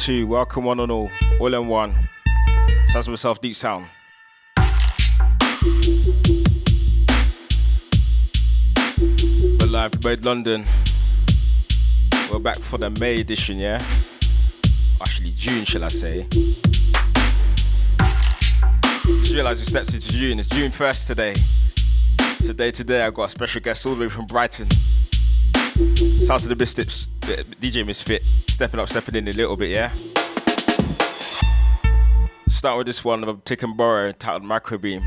Two, welcome one and all, all in one. Sounds myself, deep sound. We're live, from Mode London. We're back for the May edition, yeah? Actually, June, shall I say? Just realised we stepped into June. It's June 1st today. Today, today, I got a special guest all the way from Brighton. Sounds of the Misfits, uh, DJ Misfit, stepping up, stepping in a little bit, yeah? Start with this one of Tick and Borrow titled Microbeam.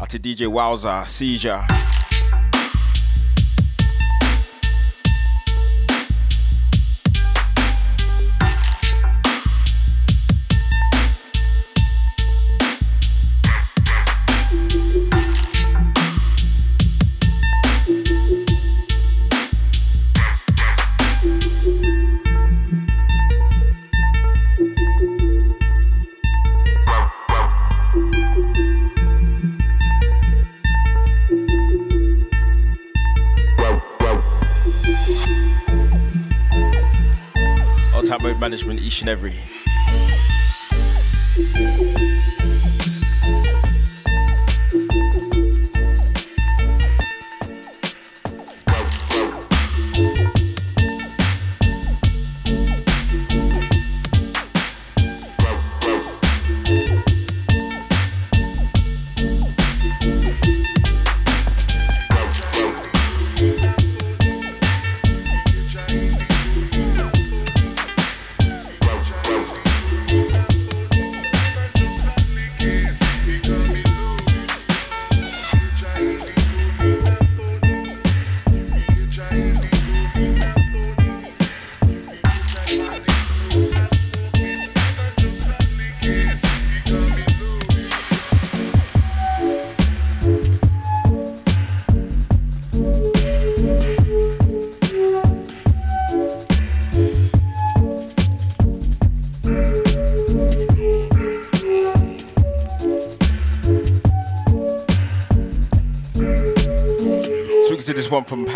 Out to DJ Wowza, Seizure. Each and every.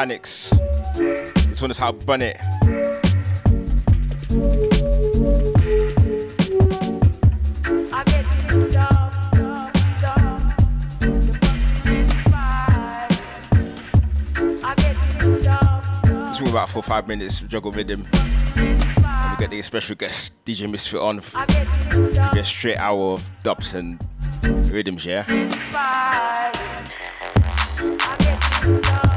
Panics. This one is how Bun It. This about four five minutes juggle rhythm. And we get the special guest DJ Misfit on. Get a straight hour of dubs and rhythms, yeah. Let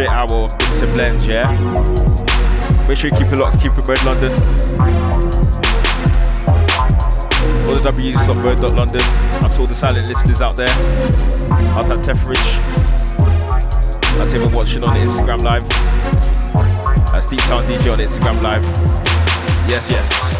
straight hour mix and blends, yeah? Make sure you keep it locked, keep it bird London. All the W's.bird.london. That's all the silent listeners out there. I'll tap Tefridge. That's him watching on Instagram Live. That's Deep Sound DJ on Instagram Live. Yes, yes.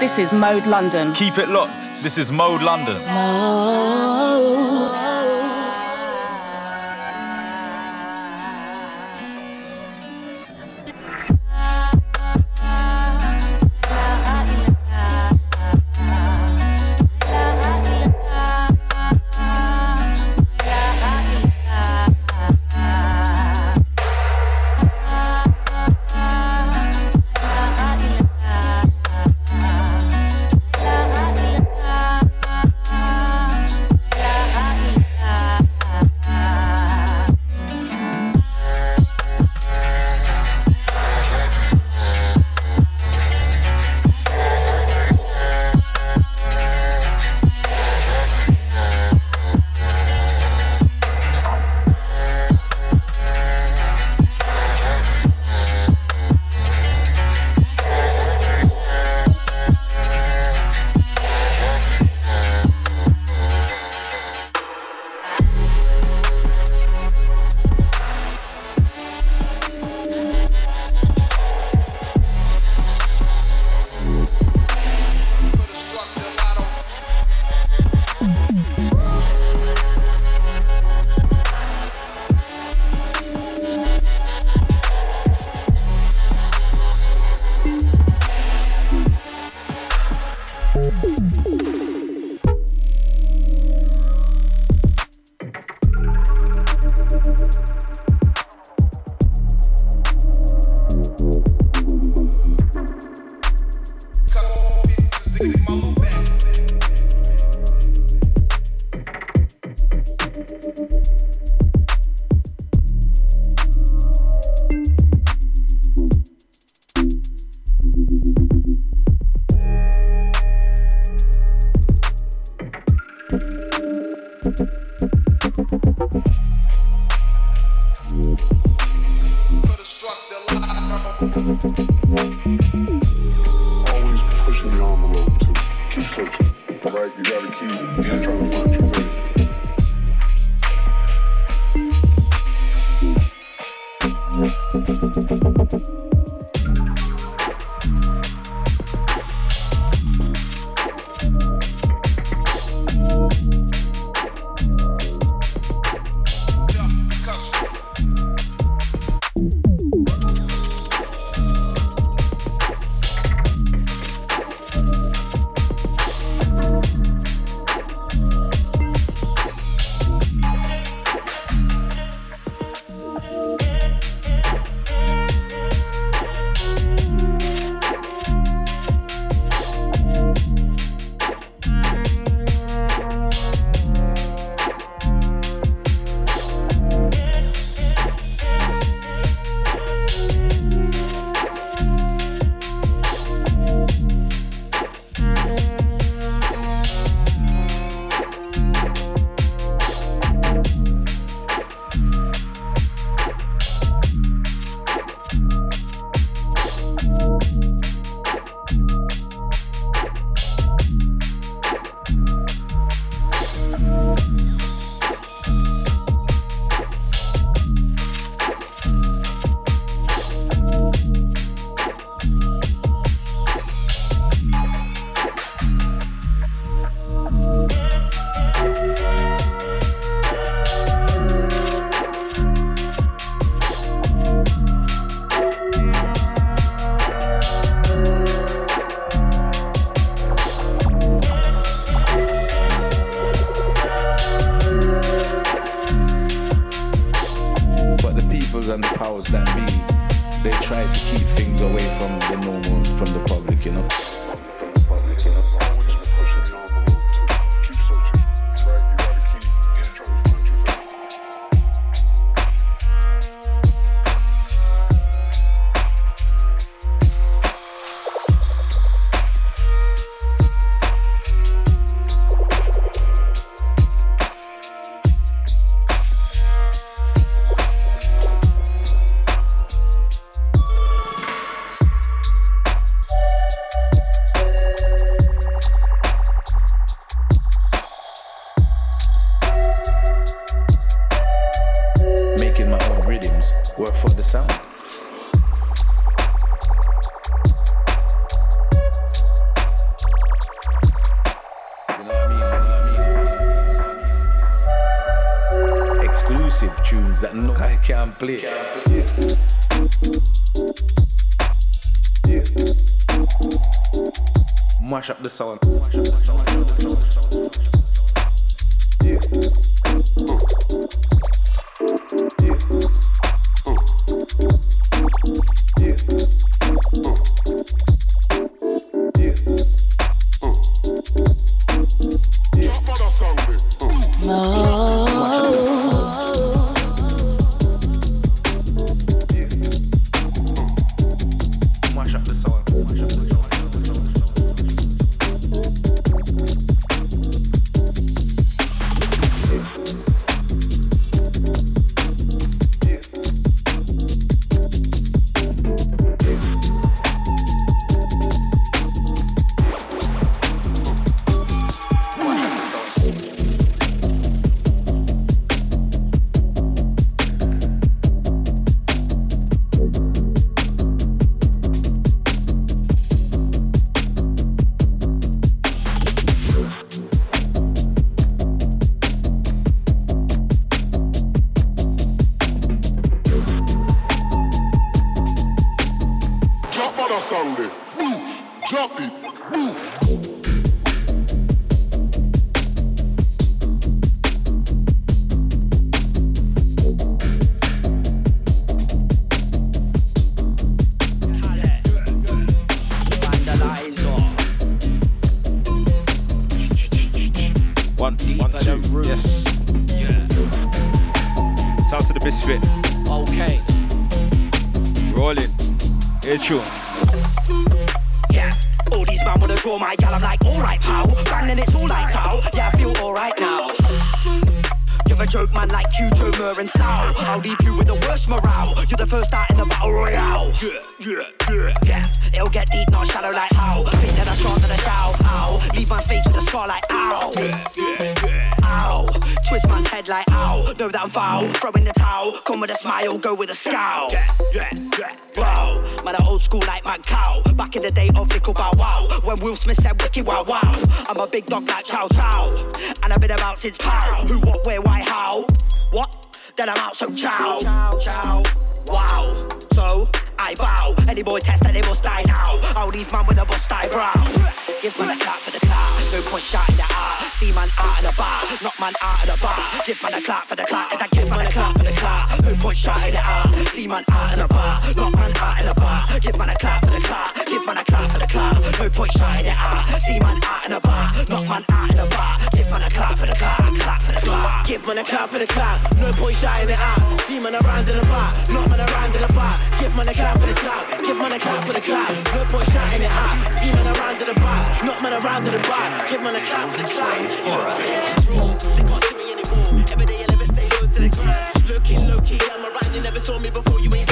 This is Mode London. Keep it locked. This is Mode London. Sunday. Move, drop it, move. True. Yeah. All these man wanna draw my gal, I'm like, alright, pal. Bang, and it's all lights out. Yeah, I feel alright now. You're a joke, man, like Q, Mur, and Sal. I'll leave you with the worst morale. You're the first out in the battle royale. Yeah, yeah, yeah. Yeah, it'll get deep, not shallow like how. Think that I shot that I shout, ow. Leave my face with a scar like ow. Yeah, yeah, yeah. Ow. Twist man's head like ow. Know that I'm foul. Throw in the towel. Come with a smile, go with a scowl. Yeah, yeah, yeah. Cow. Back in the day of Fickle Bow Wow. When Will Smith said Wicky Wow Wow. I'm a big dog like Chow Chow. And I've been about since pow. Who, what, where, why, how? What? Then I'm out, so chow. Chow, chow. Wow. So, I bow. Any boy test that they must die now. I'll leave man with a bust eyebrow. Give man a clap for the clap. No point shouting the R. See man out of the bar. Knock man out of the bar. Give man a clap for the clap. Cause I give man a clap for the clap. No point shouting the R. See man out of the bar. Knock man out of the bar. Give man a clap for the clap. Give man a clap for the clap. No point shouting the R. See man out of the bar. Knock man out of the bar. Give man a clap for the clap. Clap for the clap. Give man a clap for the clap. No point shouting it out. See man around in the bar. Knock man around in the bar. Give man a clap for the clap. Give man a clap for the clap. No point shouting it out. See man around in the bar. Knock man around in the bar. Give man a clap for the clap. Alright. They can't see me anymore. Every day I never stay low to the ground. Looking low key, I'm around. You never saw me before. You ain't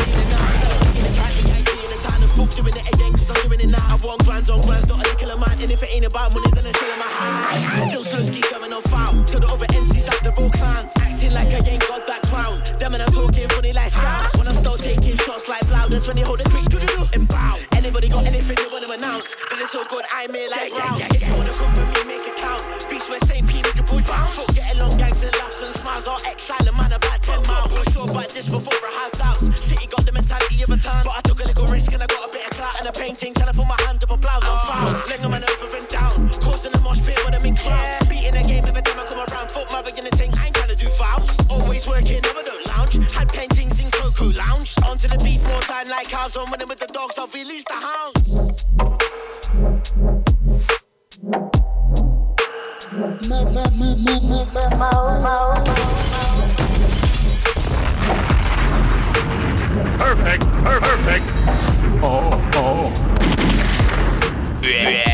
folk doing it again. Cause I'm doing it now. I want grands on not a nickel of mine. And if it ain't about money, then in my hand. Still slow ski going on foul. To the other MCs like the raw clans. Acting like I ain't got that crown. Them and I'm talking funny like scouts. When I start taking shots like loud, that's when they hold a quick screw and bow. Anybody got anything they wanna announce? But it's so good, I'm here like round. If you wanna come for me, make it count. Where St. P, make a boy bounce. Fuck getting long gangs and laughs and smiles. All exile a man about 10 miles. Was sure about this before I had doubts. City got the mentality of a town. But I took a little risk and I got a bit of clout and a painting. Trying to put my hand up a blouse on foul. Ling a man over and down. Causing a mosh pit when I'm in clouds. Beating the game every time I come around. Fuck my beginning thing, I ain't trying to do fouls. Always working, never don't lounge. Had paintings in Coco Lounge. Onto the beat more time like cows. I'm winning with the dogs, I'll release the hounds. Perfect, perfect. Oh, oh. In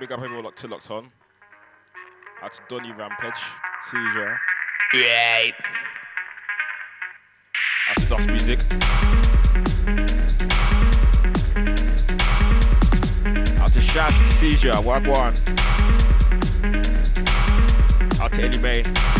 big up everyone locked to locked on. Out to Donny Rampage, Seizure. Right. Out to Dust Music. Out to Shad, Seizure, Wagwan. Out to Eddie May.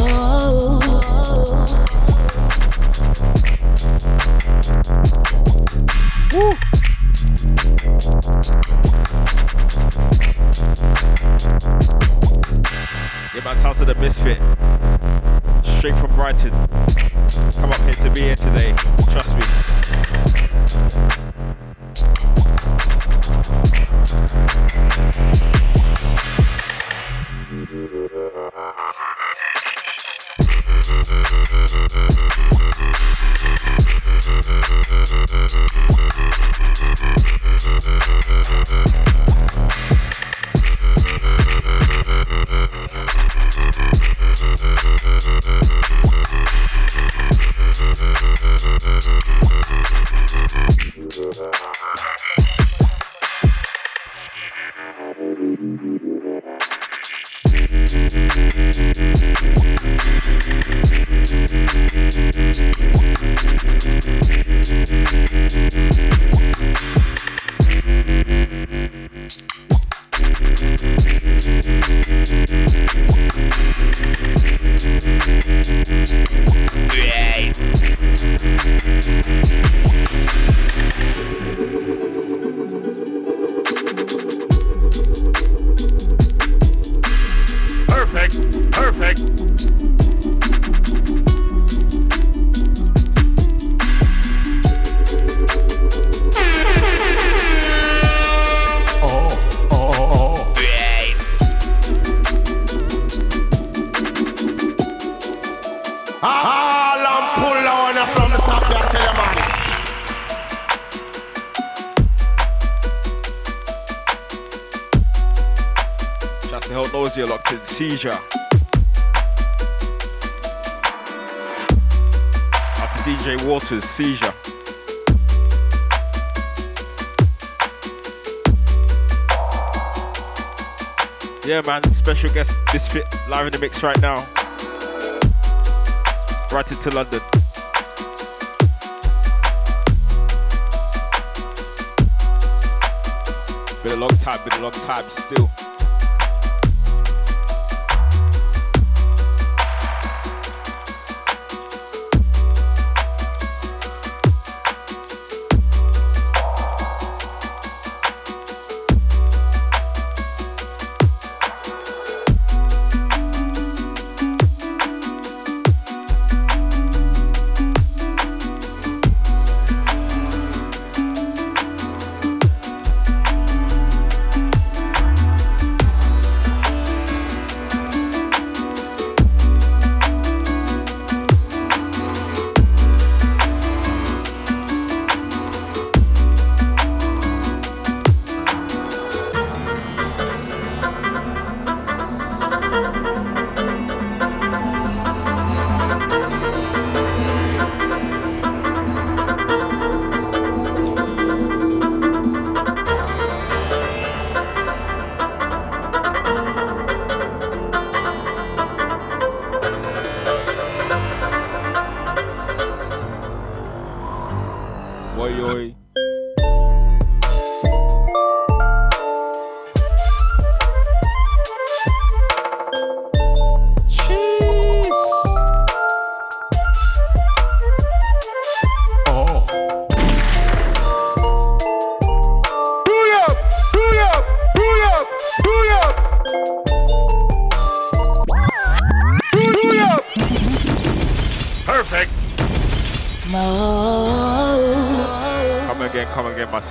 Special guest Misfit live in the mix right now. Right into London. Been a long time, been a long time still.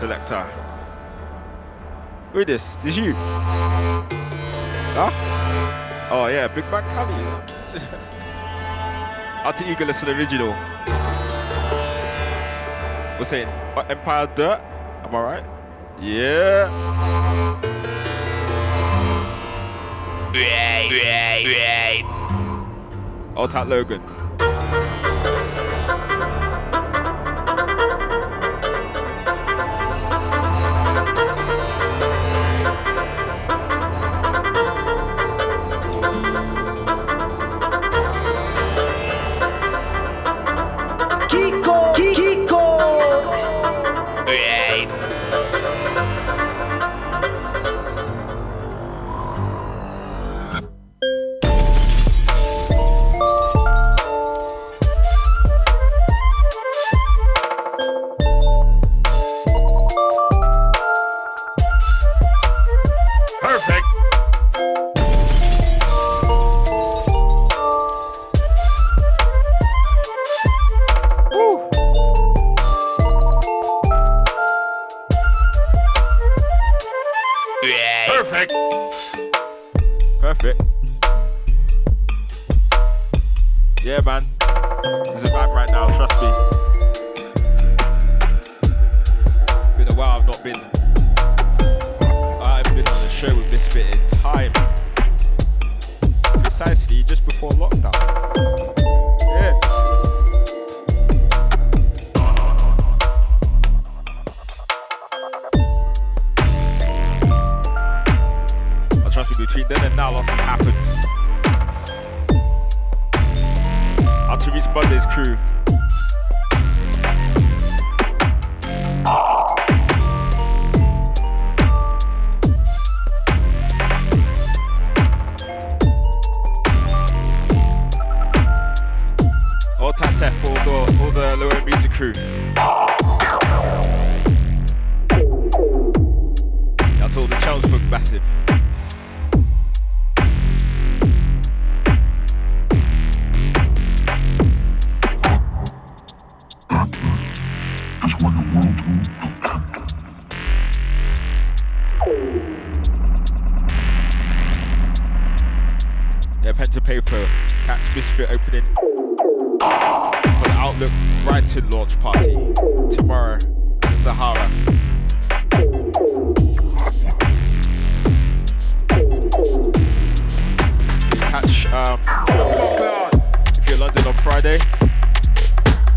Selector. Who is this? This is you? Huh? Oh yeah, Big Bang Cali. Out to Eagle Listen original. We're saying uh, Empire Dirt. Am I right? Yeah. Old Tat Logan. Tap all the, all the lower music crew. That's all the massive. Yeah, pen to paper. Cats Misfit opening for the Outlook Brighton launch party tomorrow in Sahara. Catch um, if you're in London on Friday.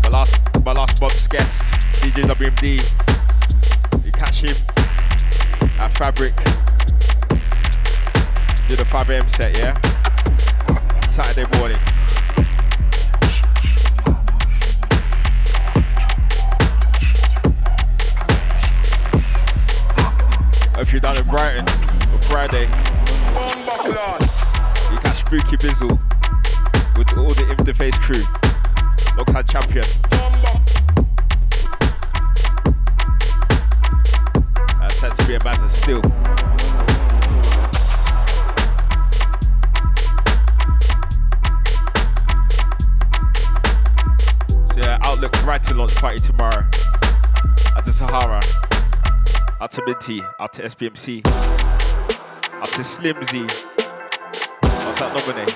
My last my last month's guest, DJ WMD. You catch him at Fabric. Do the 5 a.m. set, yeah? Saturday morning. You're down in Brighton on Friday, you catch Spooky Bizzle with all the In the Face crew. Lockside champion. That's set to be a massive still. So yeah, Outlook Brighton launch party tomorrow. Out to Minty, out to SPMC, out to Slimzy, out to Nominee.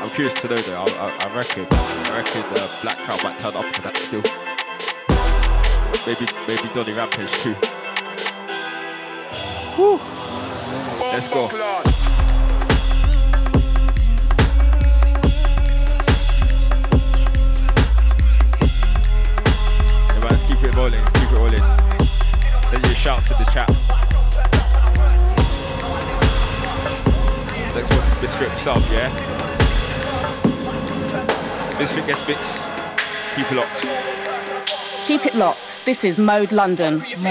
I'm curious to know though. I, I, I reckon, I reckon uh, Black Crown might turn up for that still. Maybe, maybe Donny Rampage too. Whew. Let's go. Rolling, keep it rolling. Send your shouts in the chat. Next one, Mr. himself, yeah? Misfit gets mix. Keep it locked. Keep it locked. This is Mode London. Didn't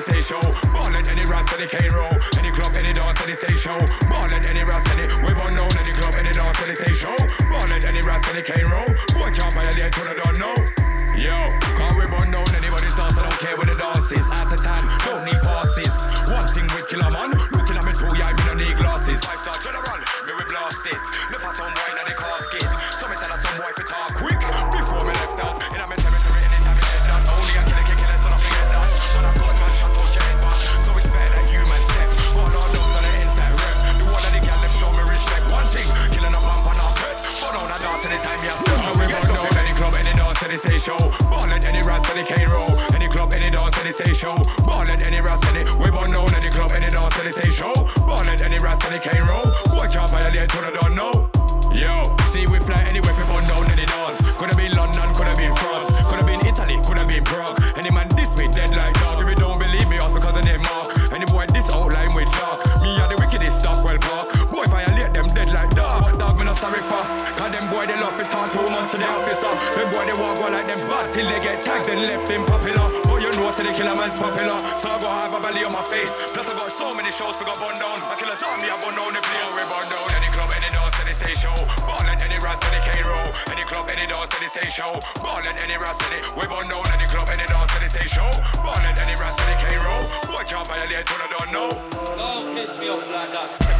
any stage show. Ball at any rats, any Cairo. Any club, any dance, any stage show. Ball at any rats, any. We've unknown any club, any dance, any stage show. Ball at any rats, any Cairo. Boy can't violate to the dance. yo. Ball at any Ross. We born known at the club and dance, all steady stay show. Ball at any Ross can't roll. the shows for go burn down. I kill a zombie, I burn down the place. We burn down any club, any dance, any stage show. Ball any rest, any K row. Any club, any dance, any stage show. Ball any rest, any. We burn down any club, any dance, any stage show. Ball at any rest, any Cairo. Boy can't violate what I don't know. Don't piss me off like that.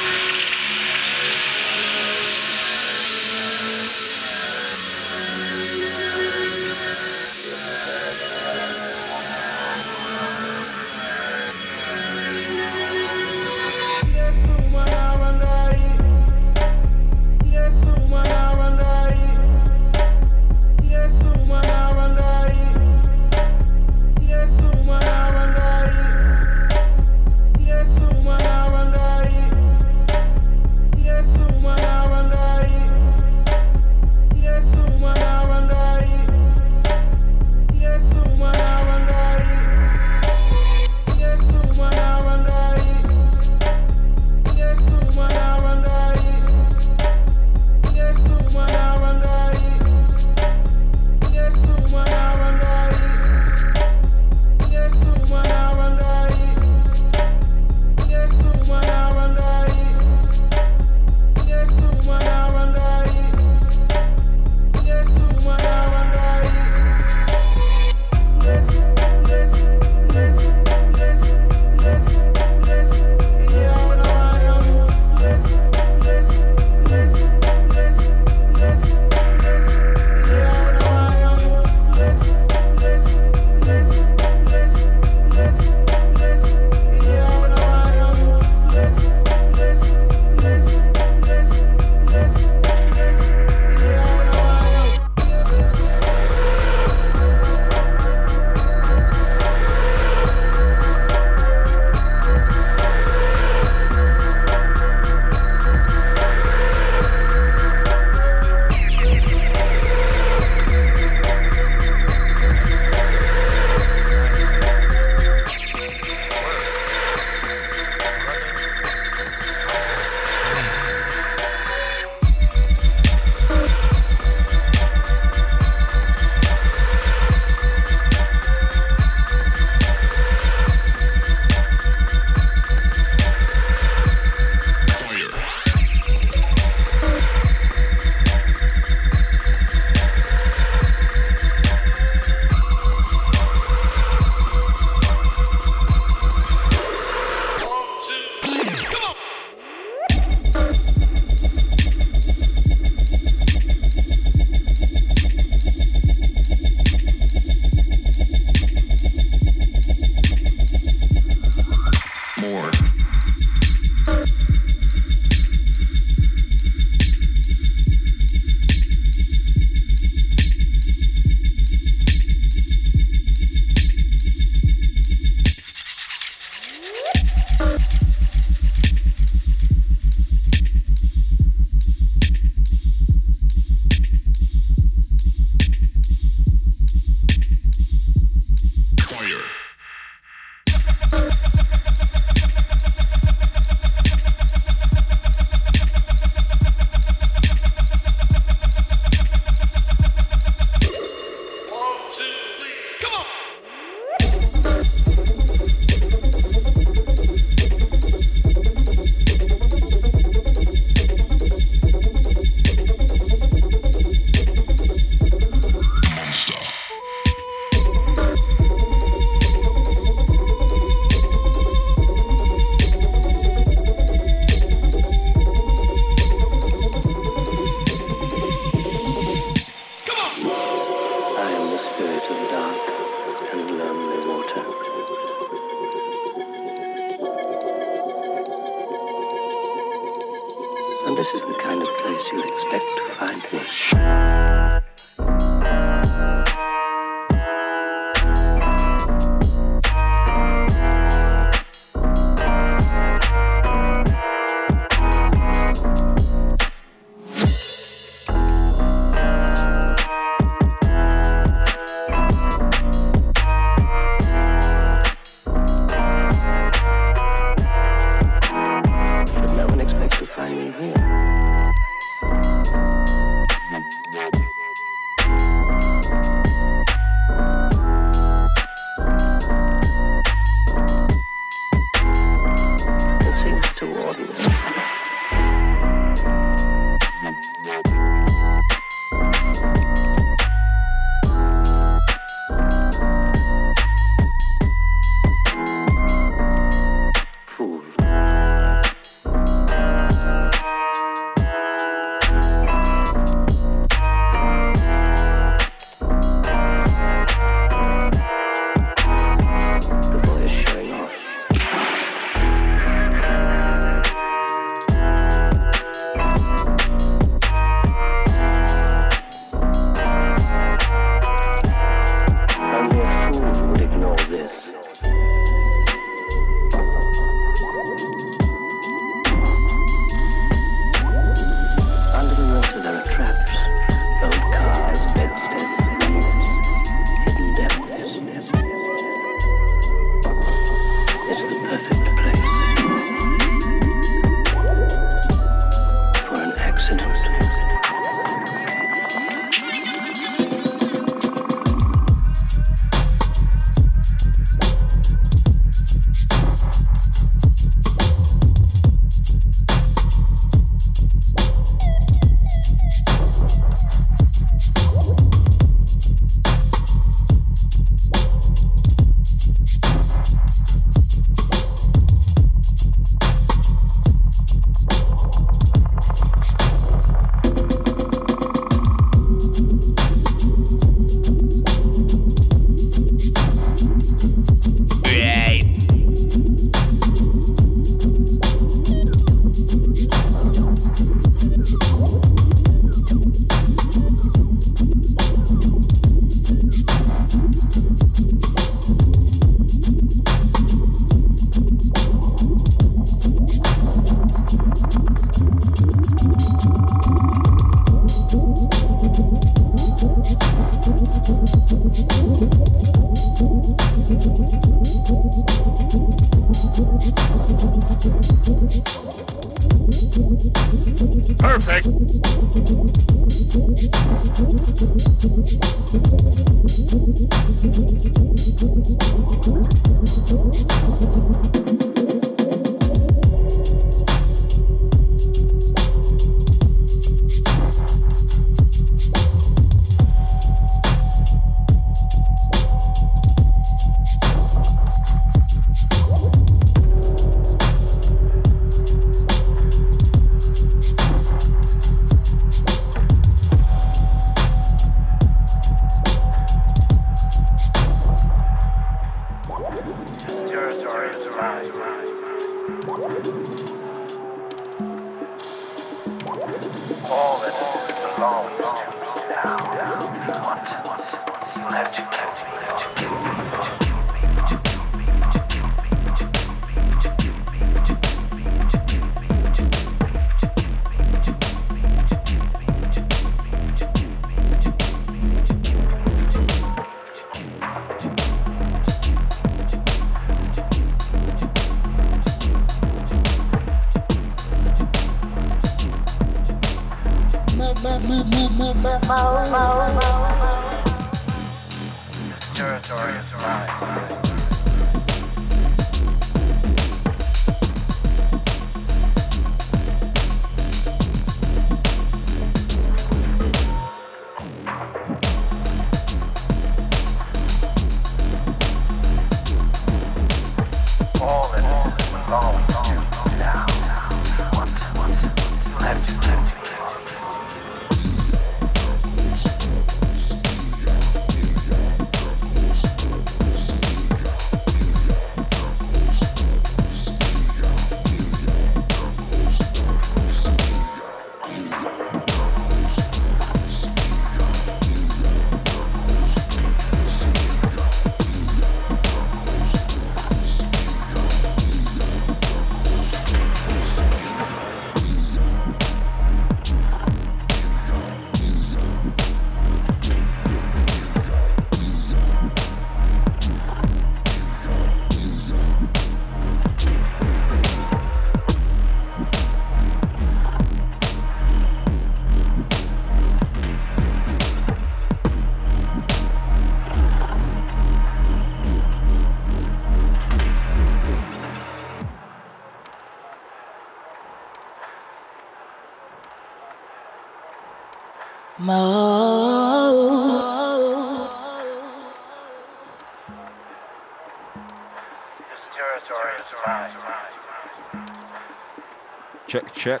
Check, check.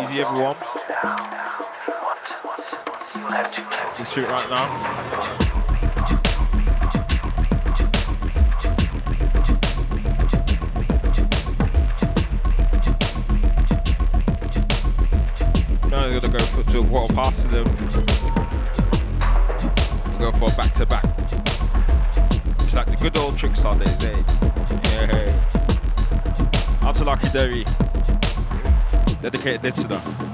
Easy, everyone. Shit right now. Now I'm gonna go put to a quarter past to them. We'll go for a back to back. It's like the good old Trickstar days, eh? Yeah. Out to Lucky Derry. Dedicated this to them.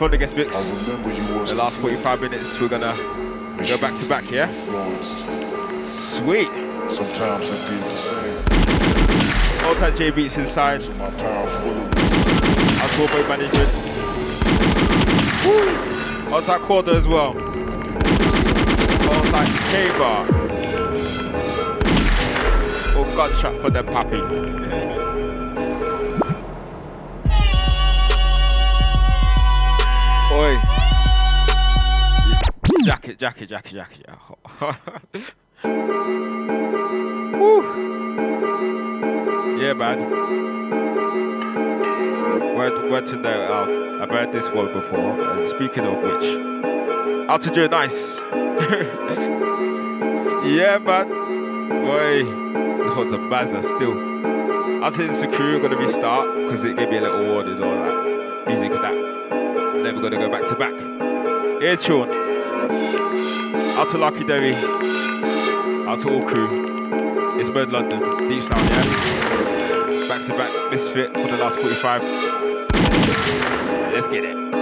from the guest mix. The last 45 minutes, we're gonna go back to back, yeah? Sweet. Sometimes I did the same. All time J Beats inside. Our tour boat management. Woo! All time Quarter as well. All time K Bar. Oh, or Gunshot for the puppy. oi. Jacket, jacket, jacket, jacket. Woo. Yeah, man. Word, word to know, uh, I've heard this one before. And speaking of which, out to do nice. yeah, man. Boy, this one's a bazza still. I think the crew insecure, gonna restart because it gave me a little warning all that. Never gonna go back to back. Here, tune. Out to Lucky Derry. Out to all crew. It's Bird London. Deep sound, yeah? Back to back misfit for the last 45. Let's get it.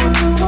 我。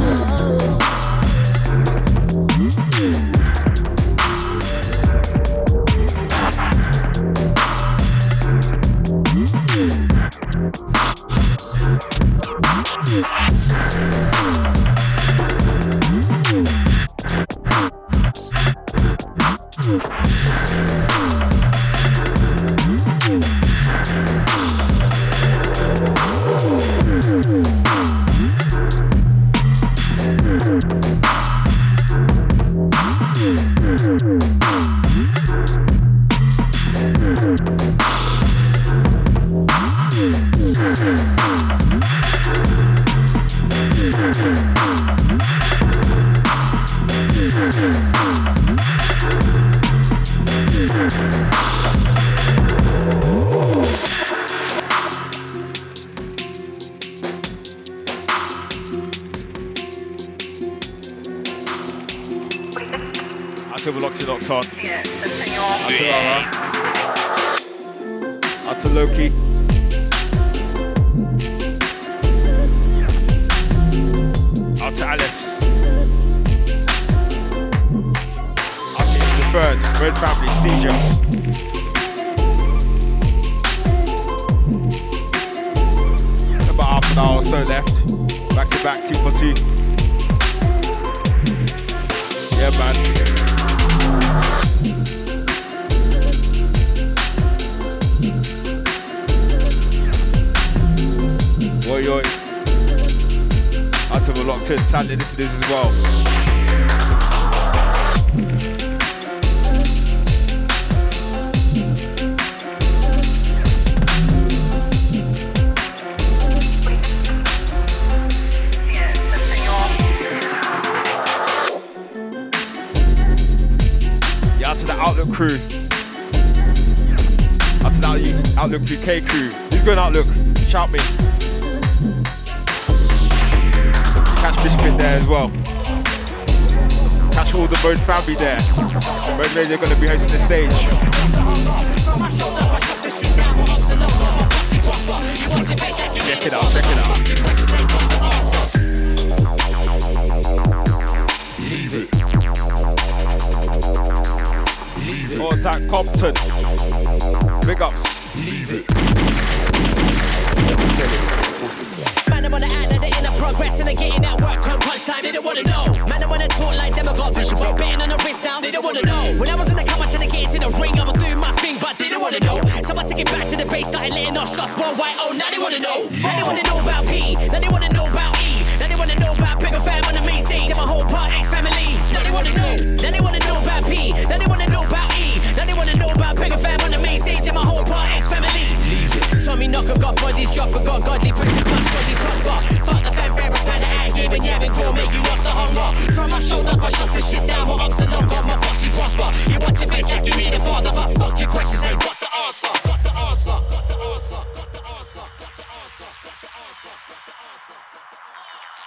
Dr. Awesome, Dr. Awesome, Dr. Awesome.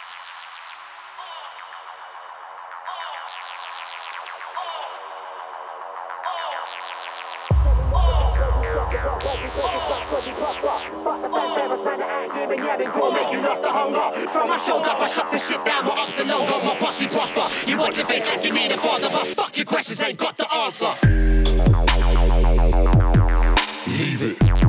From my shoulder, I shut this shit down with ups and downs. My posse prosper. You want your face like you mean a father, but fuck your questions, ain't got the answer. Leave it.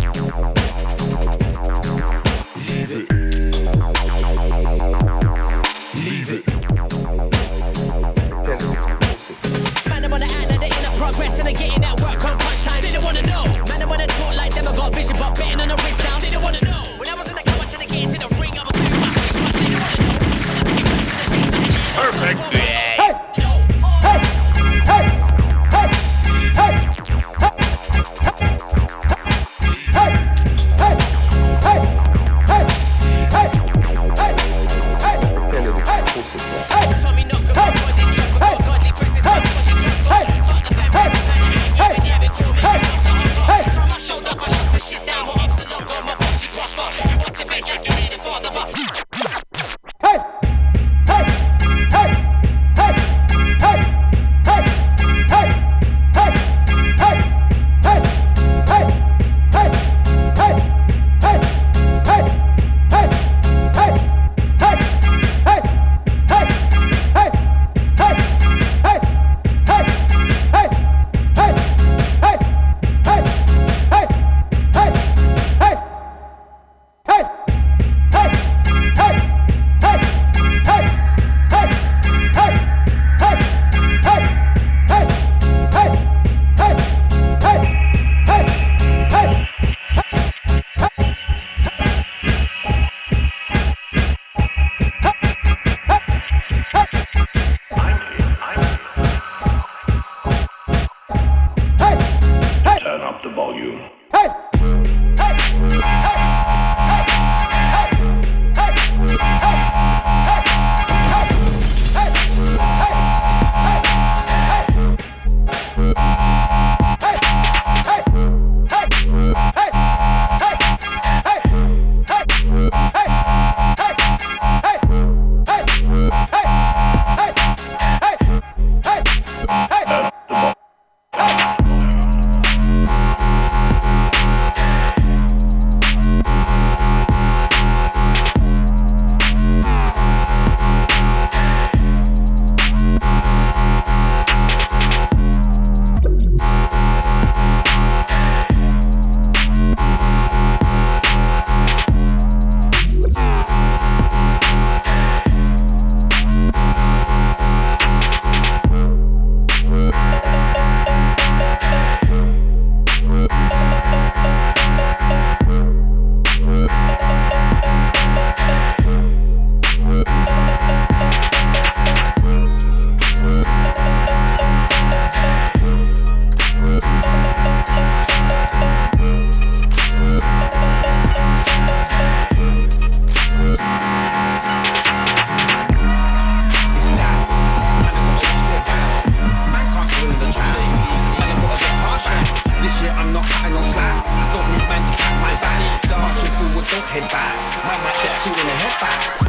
and five. My, my, two and a half five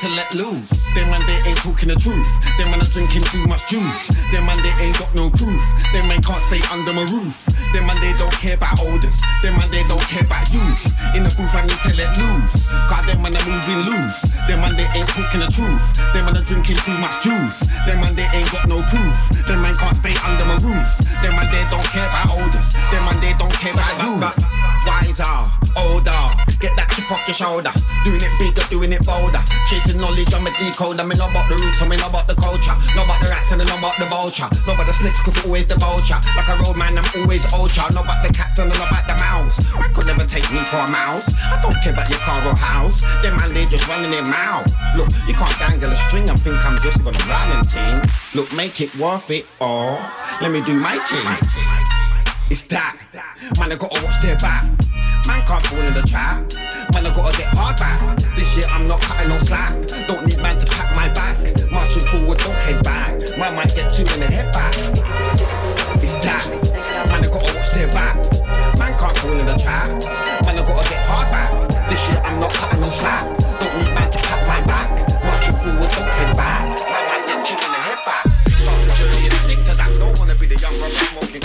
to let loose. Them man, they ain't talking the truth. Them man are drinking too much juice. Them man, they ain't got no proof. Them man can't stay under my roof. Them man, they don't care about orders. Them man, they don't care about youth. In the booth, I need to let loose. Cause them man are moving loose. Them man, they ain't talking the truth. Them man are drinking too much juice. Them man, they ain't got no proof. Them man can't stay under my roof. Them man, they don't care about orders. Them man, they don't care about youth. Wiser, older, get that chip off your shoulder. Doing it bigger, doing it bolder. Chasing knowledge, I'm a decoder. Me know about the roots, I mean know about the culture. Know about the rats and I know about the vulture. Know about the snakes, cause always the vulture. Like a road man, I'm always ultra. Know about the cats and I know about the mouse. I could never take me for a mouse. I don't care about your car or house. Them man, they just running their mouth. Look, you can't dangle a string and think I'm just gonna run and ting. Look, make it worth it, or let me do my thing. It's that. Man, I gotta watch their back. Man can't fall in the trap. Man, I gotta get hard back. This year I'm not cutting no slack. Don't need man to pat my back. Marching forward, don't head back. Man might get two in the head back. It's that. Man, I gotta watch their back. Man can't fall in the trap. Man, I gotta get hard back. This year I'm not cutting no slack. Don't need man to pat my back. Marching forward, don't head back. Man might get two in the head back. Start the journey and stick to that. Don't wanna be the young brother smoking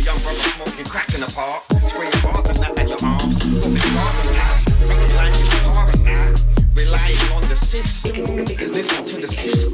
the young brother smoking crack in the park. Spring bars and that and your arms. Bars and that. Making life is hard and that. Relying on the system. Listen to the system.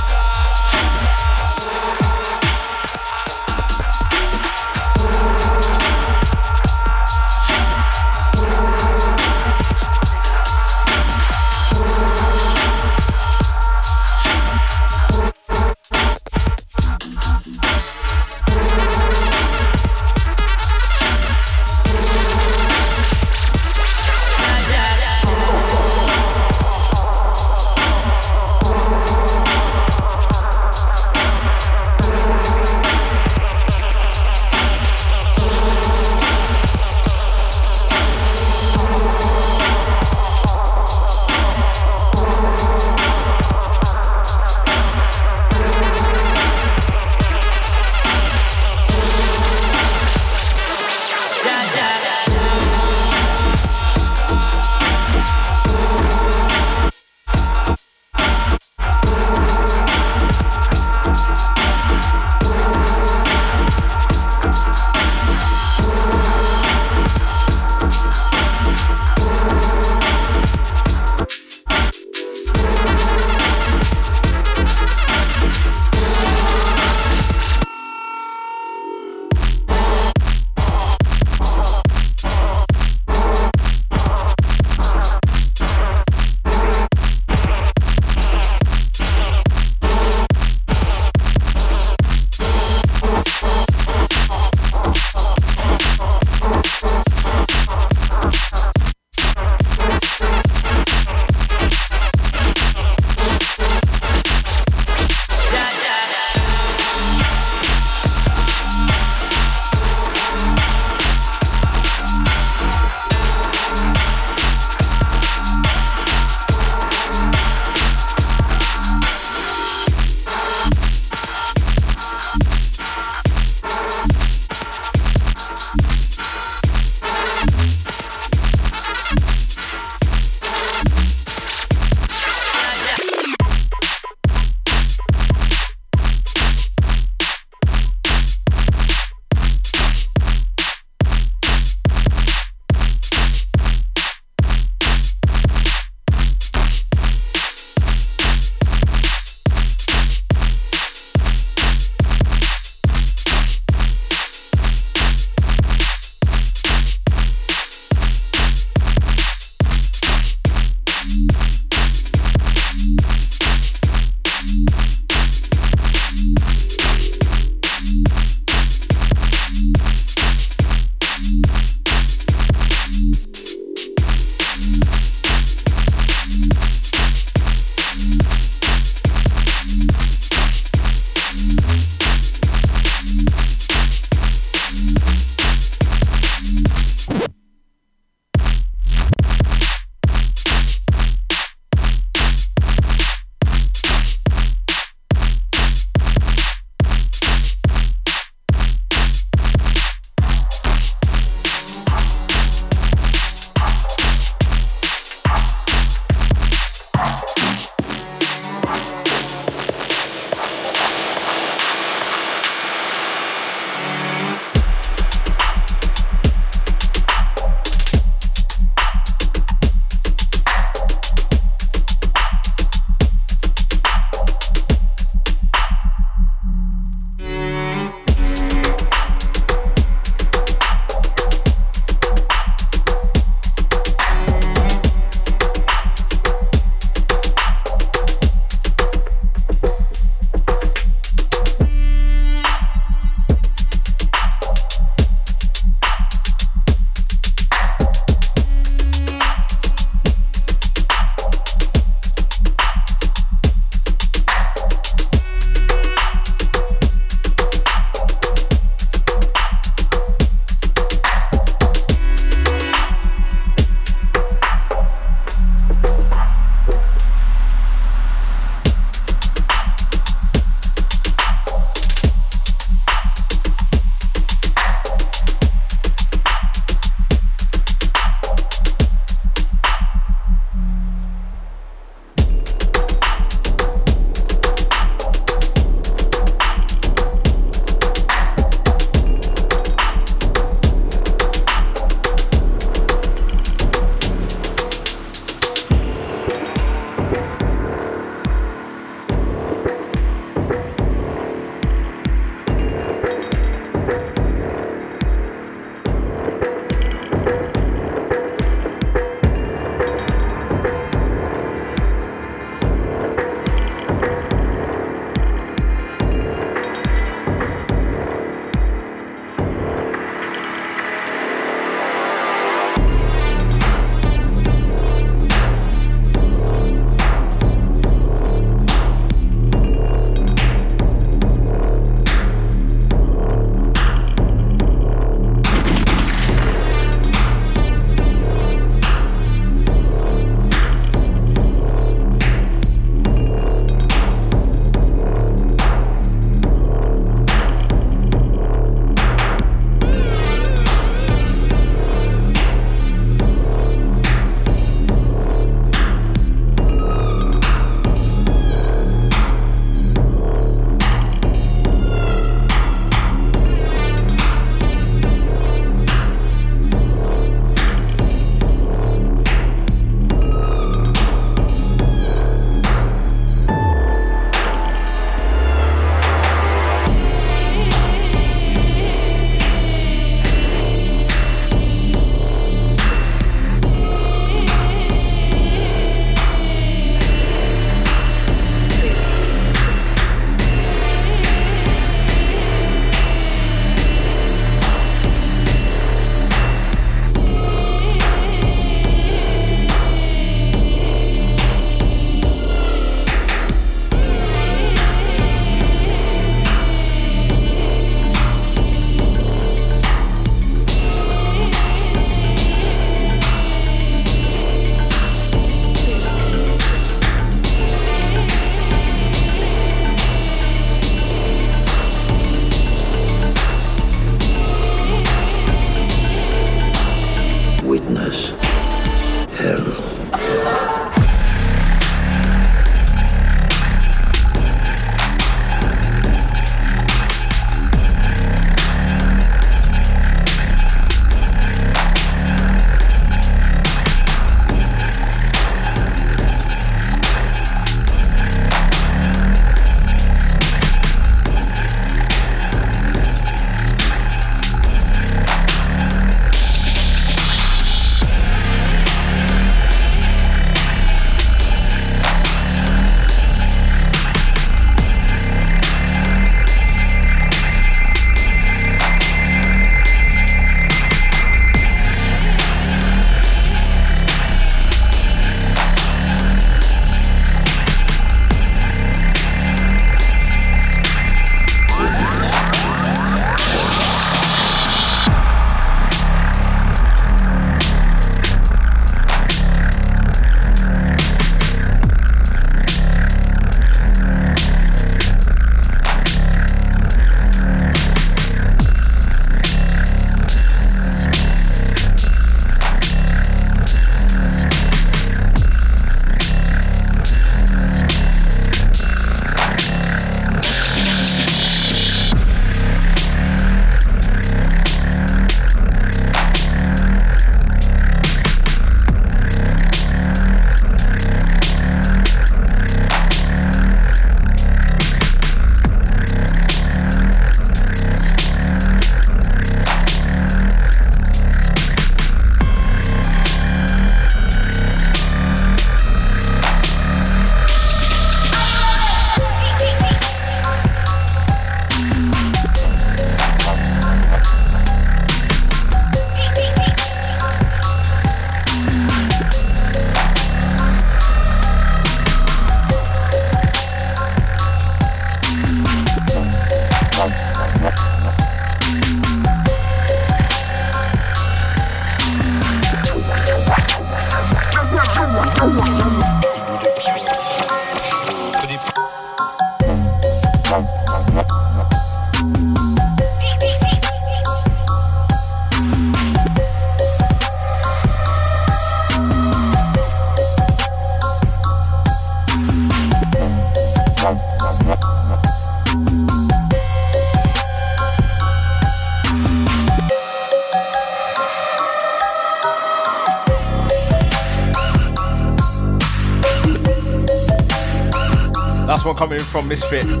One coming from Misfit. And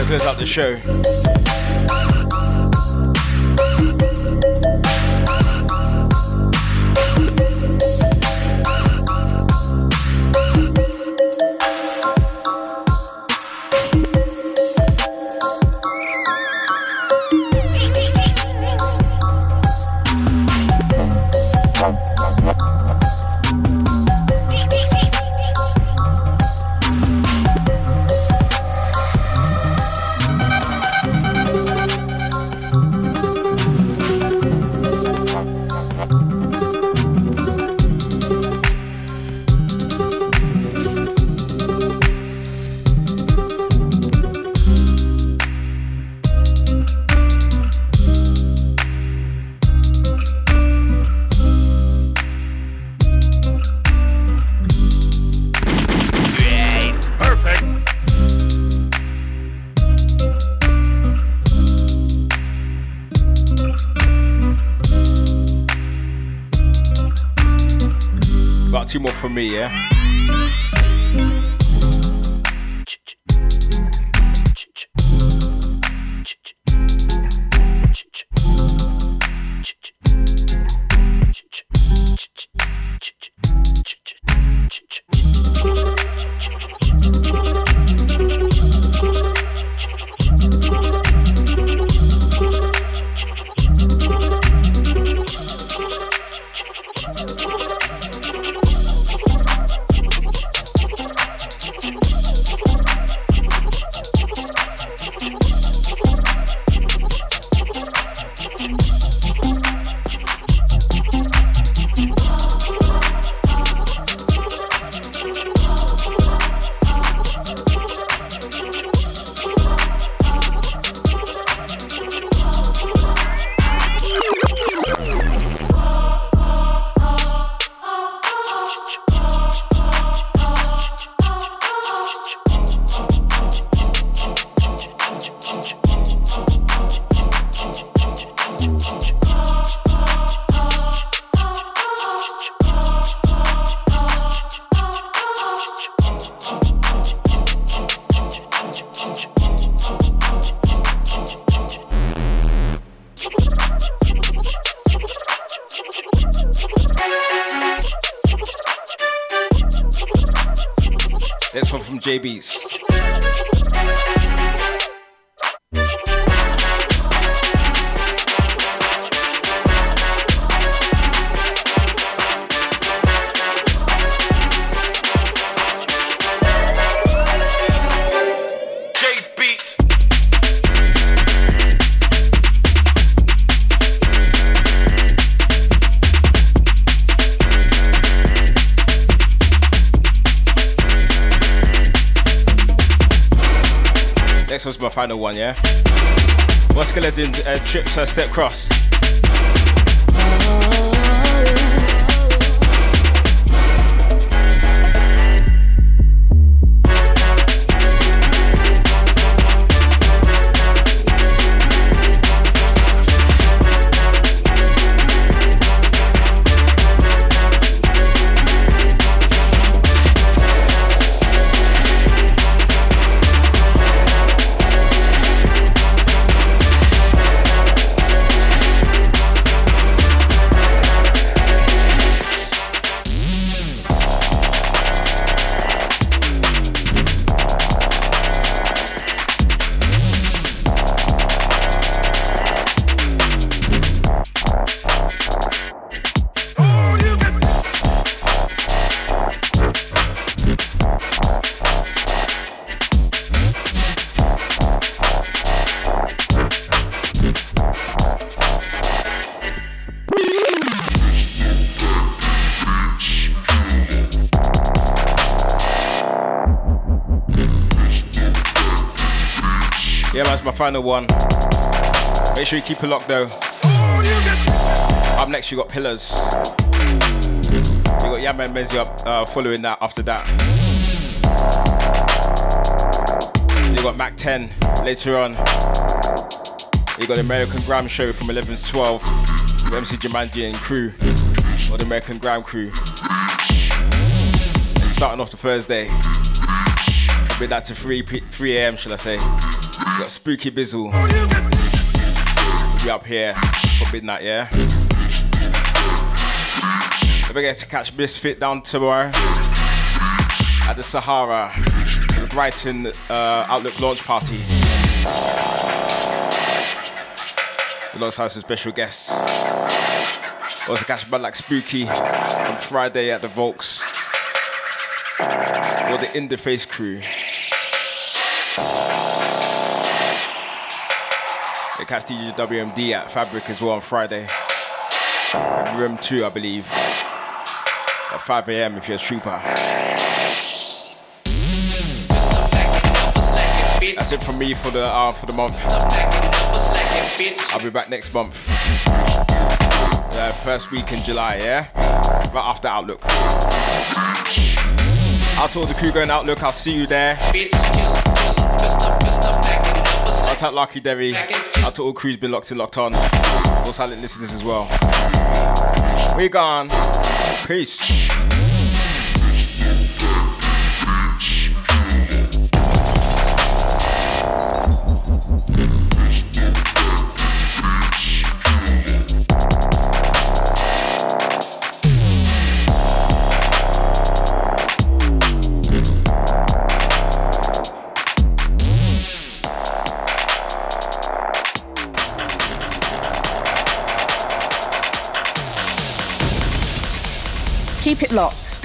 it close out the show. Final one, yeah? What's Skeleton uh, trip to Step Cross? Final one. Make sure you keep it locked though. Up next, you got Pillars. You got Yama and Mezzi up uh, following that after that. You got Mac 10 later on. You got American Grime Show from 11 to 12 with MC Jumanji and crew, or the American Grime crew. And starting off the Thursday. From midnight to 3, p- 3 a.m., shall I say. We got Spooky Bizzle. Be up here for midnight, yeah? Don't forget to catch Misfit down tomorrow at the Sahara, the Brighton uh, Outlook launch party. Alongside some special guests. Also catch a band like Spooky on Friday at the Volks. Or the Interface crew. Catch DJ WMD at Fabric as well on Friday. Room 2, I believe. At 5 a.m. if you're a trooper. That's it from me for the uh, for the month. I'll be back next month. Uh, first week in July, yeah? Right after Outlook. Out to all the crew going Outlook, I'll see you there. To Lucky Derry. Out to all crews been locked in, locked on. All silent listeners as well. We gone. Peace.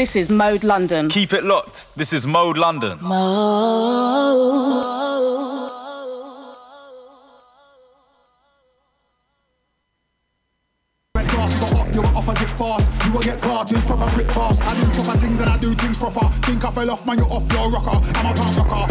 This is Mode London. Keep it locked. This is Mode London. Red glass got up, you're opposite fast. You will get parted, proper grip fast. I do proper things and I do things proper. Think I fell off, man, you're off your rocker. I'm a punk rocker.